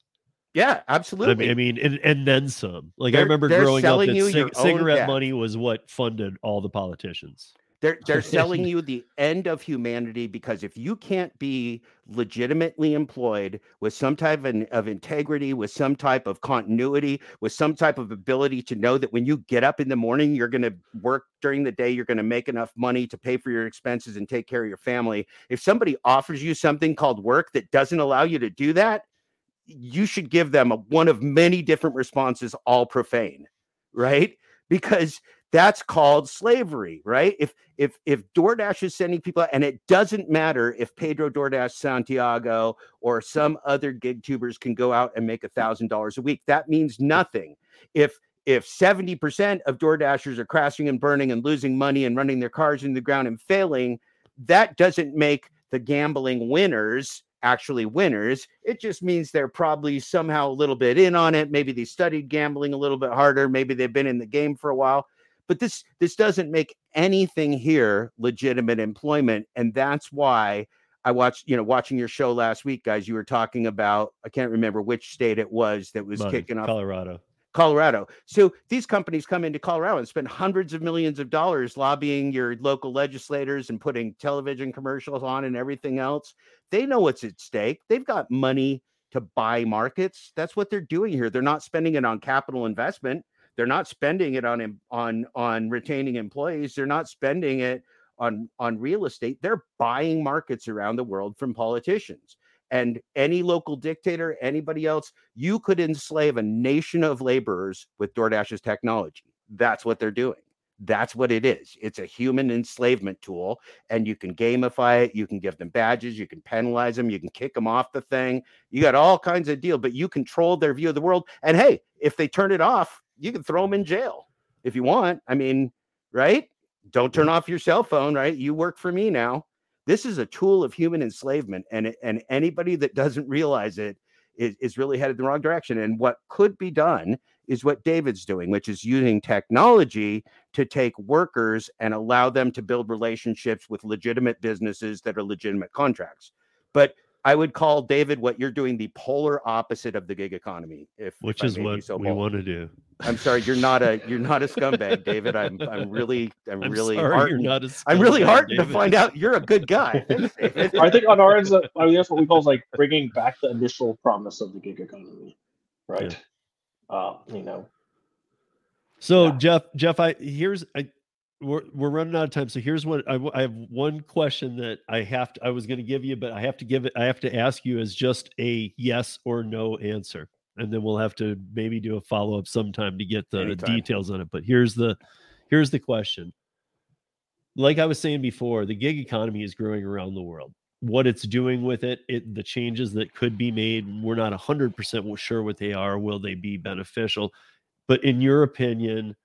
Yeah, absolutely. I mean, I mean and, and then some. Like they're, I remember growing up that cig- cigarette money was what funded all the politicians. They're they're *laughs* selling you the end of humanity because if you can't be legitimately employed with some type of, of integrity, with some type of continuity, with some type of ability to know that when you get up in the morning, you're going to work during the day, you're going to make enough money to pay for your expenses and take care of your family. If somebody offers you something called work that doesn't allow you to do that, you should give them a, one of many different responses, all profane, right? Because that's called slavery, right? If if if DoorDash is sending people, and it doesn't matter if Pedro DoorDash Santiago or some other gig tubers can go out and make a thousand dollars a week, that means nothing. If if 70% of DoorDashers are crashing and burning and losing money and running their cars in the ground and failing, that doesn't make the gambling winners actually winners. It just means they're probably somehow a little bit in on it. Maybe they studied gambling a little bit harder. Maybe they've been in the game for a while but this this doesn't make anything here legitimate employment and that's why i watched you know watching your show last week guys you were talking about i can't remember which state it was that was Money, kicking off colorado. Colorado. So these companies come into colorado and spend hundreds of millions of dollars lobbying your local legislators and putting television commercials on and everything else. They know what's at stake. They've got money to buy markets. That's what they're doing here. They're not spending it on capital investment they're not spending it on on on retaining employees. They're not spending it on on real estate. They're buying markets around the world from politicians. And any local dictator, anybody else, you could enslave a nation of laborers with DoorDash's technology. That's what they're doing. That's what it is. It's a human enslavement tool, and you can gamify it. You can give them badges. You can penalize them. You can kick them off the thing. You got all kinds of deal, but you control their view of the world. And hey, if they turn it off, you can throw them in jail if you want. I mean, right? Don't turn mm-hmm. off your cell phone, right? You work for me now. This is a tool of human enslavement, and and anybody that doesn't realize it is, is really headed the wrong direction. And what could be done is what David's doing, which is using technology to take workers and allow them to build relationships with legitimate businesses that are legitimate contracts. But I would call David what you're doing the polar opposite of the gig economy. If which if is what so we want to do. I'm sorry, you're not a *laughs* you're not a scumbag, David. I'm I'm really I'm, I'm really sorry you're heartened. not a I'm really scumbag, heartened to find out you're a good guy. *laughs* I think on our end, I mean, that's what we call like bringing back the initial promise of the gig economy, right? Uh, you know, So Yeah. Jeff, Jeff, I here's I we're we're running out of time. So here's what I have one question that I have to I was going to give you, but I have to give it. I have to ask you as just a yes or no answer, and then we'll have to maybe do a follow up sometime to get the Anytime. details on it. But here's the here's the question. Like I was saying before, the gig economy is growing around the world. What it's doing with it, it the changes that could be made, we're not hundred percent sure what they are. Will they be beneficial? But in your opinion,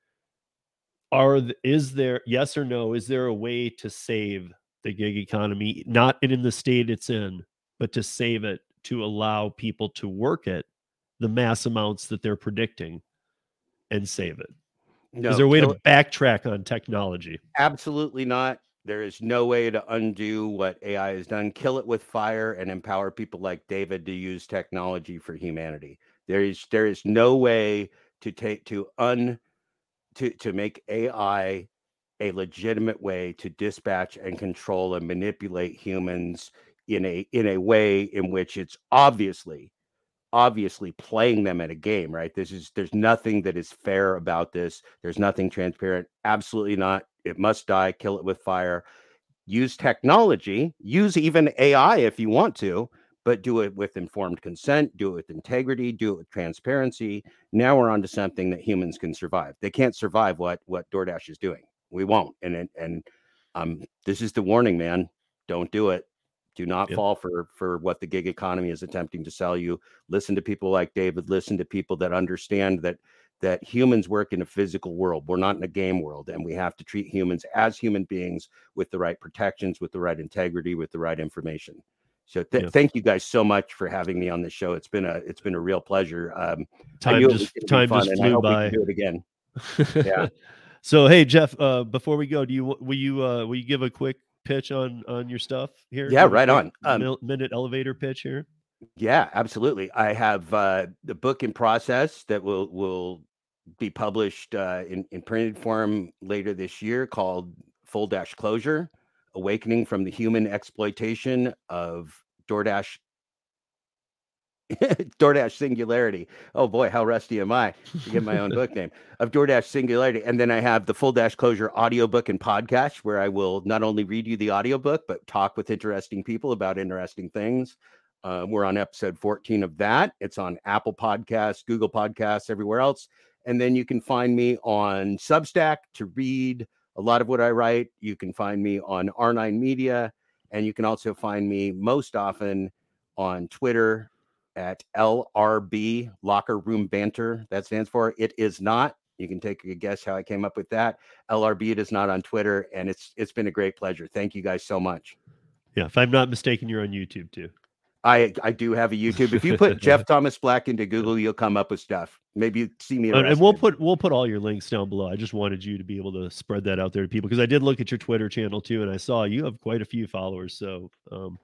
are is there yes or no? Is there a way to save the gig economy, not in the state it's in, but to save it to allow people to work it the mass amounts that they're predicting and save it? No, is there a way kill to backtrack on technology? Absolutely not. There is no way to undo what AI has done. Kill it with fire and empower people like David to use technology for humanity. There is there is no way to take to un to to make AI a legitimate way to dispatch and control and manipulate humans in a in a way in which it's obviously obviously playing them at a game right? This is there's nothing that is fair about this. There's nothing transparent. Absolutely not. It must die. Kill it with fire. Use technology. Use even ai if you want to but do it with informed consent do it with integrity do it with transparency. Now we're on to something that humans can survive. They can't survive what what doordash is doing. We won't and and, and um this is the warning man don't do it. Do not Yep. fall for for what the gig economy is attempting to sell you. Listen to people like david listen to people that understand that that humans work in a physical world. We're not in a game world and we have to treat humans as human beings with the right protections with the right integrity with the right information so th- Yeah. thank you guys so much for having me on the show it's been a it's been a real pleasure um Time just time just flew by. do it again Yeah. *laughs* so hey Jeff, uh, before we go, do you will you uh, will you give a quick pitch on on your stuff here? Yeah, right on. Um, minute elevator pitch here. Yeah, absolutely. I have uh, the book in process that will will be published uh, in in printed form later this year, called Full Dashclosure: Awakening from the Human Exploitation of DoorDash. *laughs* DoorDash Singularity. Oh boy, how rusty am I to get my own book name *laughs* of DoorDash Singularity. And then I have the Full Dashclosure audiobook and podcast where I will not only read you the audiobook, but talk with interesting people about interesting things. Uh, we're on episode 14 of that. It's on Apple Podcasts, Google Podcasts, everywhere else. And then you can find me on Substack to read a lot of what I write. You can find me on R9 Media. And you can also find me most often on Twitter at LRB, Locker Room Banter. That stands for It Is Not. You can take a guess how I came up with that. LRB, it is not on Twitter. And it's it's been a great pleasure. Thank you guys so much. Yeah, if I'm not mistaken, you're on YouTube too. I I do have a YouTube. If you put *laughs* Jeff Thomas Black into Google, you'll come up with stuff. Maybe you see me. And, and we'll put we'll put all your links down below. I just wanted you to be able to spread that out there to people because I did look at your Twitter channel too, and I saw you have quite a few followers. So um,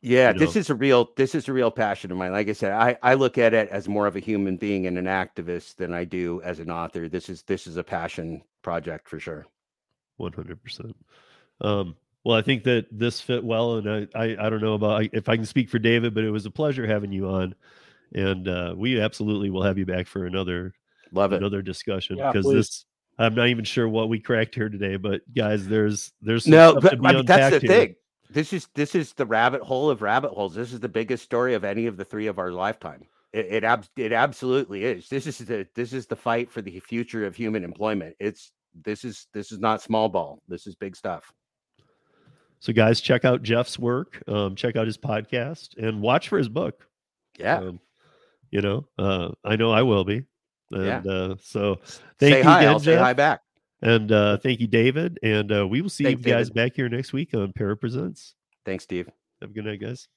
Yeah, you this is a real this is a real passion of mine. Like I said, I I look at it as more of a human being and an activist than I do as an author. This is this is a passion project for sure. One hundred percent. Um, well, I think that this fit well, and I, I, I don't know about if I can speak for David, but it was a pleasure having you on, and uh, we absolutely will have you back for another Love it. another discussion because please. this. I'm not even sure what we cracked here today, but guys, there's there's some No, stuff but to be I mean, that's the here. thing. This is this is the rabbit hole of rabbit holes. This is the biggest story of any of the three of our lifetime. It it, ab- it absolutely is. This is the this is the fight for the future of human employment. It's this is this is not small ball. This is big stuff. So, guys, check out Jeff's work. Um, check out his podcast and watch for his book. Yeah. Um, you know, uh, I know I will be. Yeah. And uh, so, thank say you hi. again, I'll say hi back. And uh, thank you, David. And uh, we will see Thanks, you guys David. back here next week on Para Presents. Thanks, Steve. Have a good night, guys.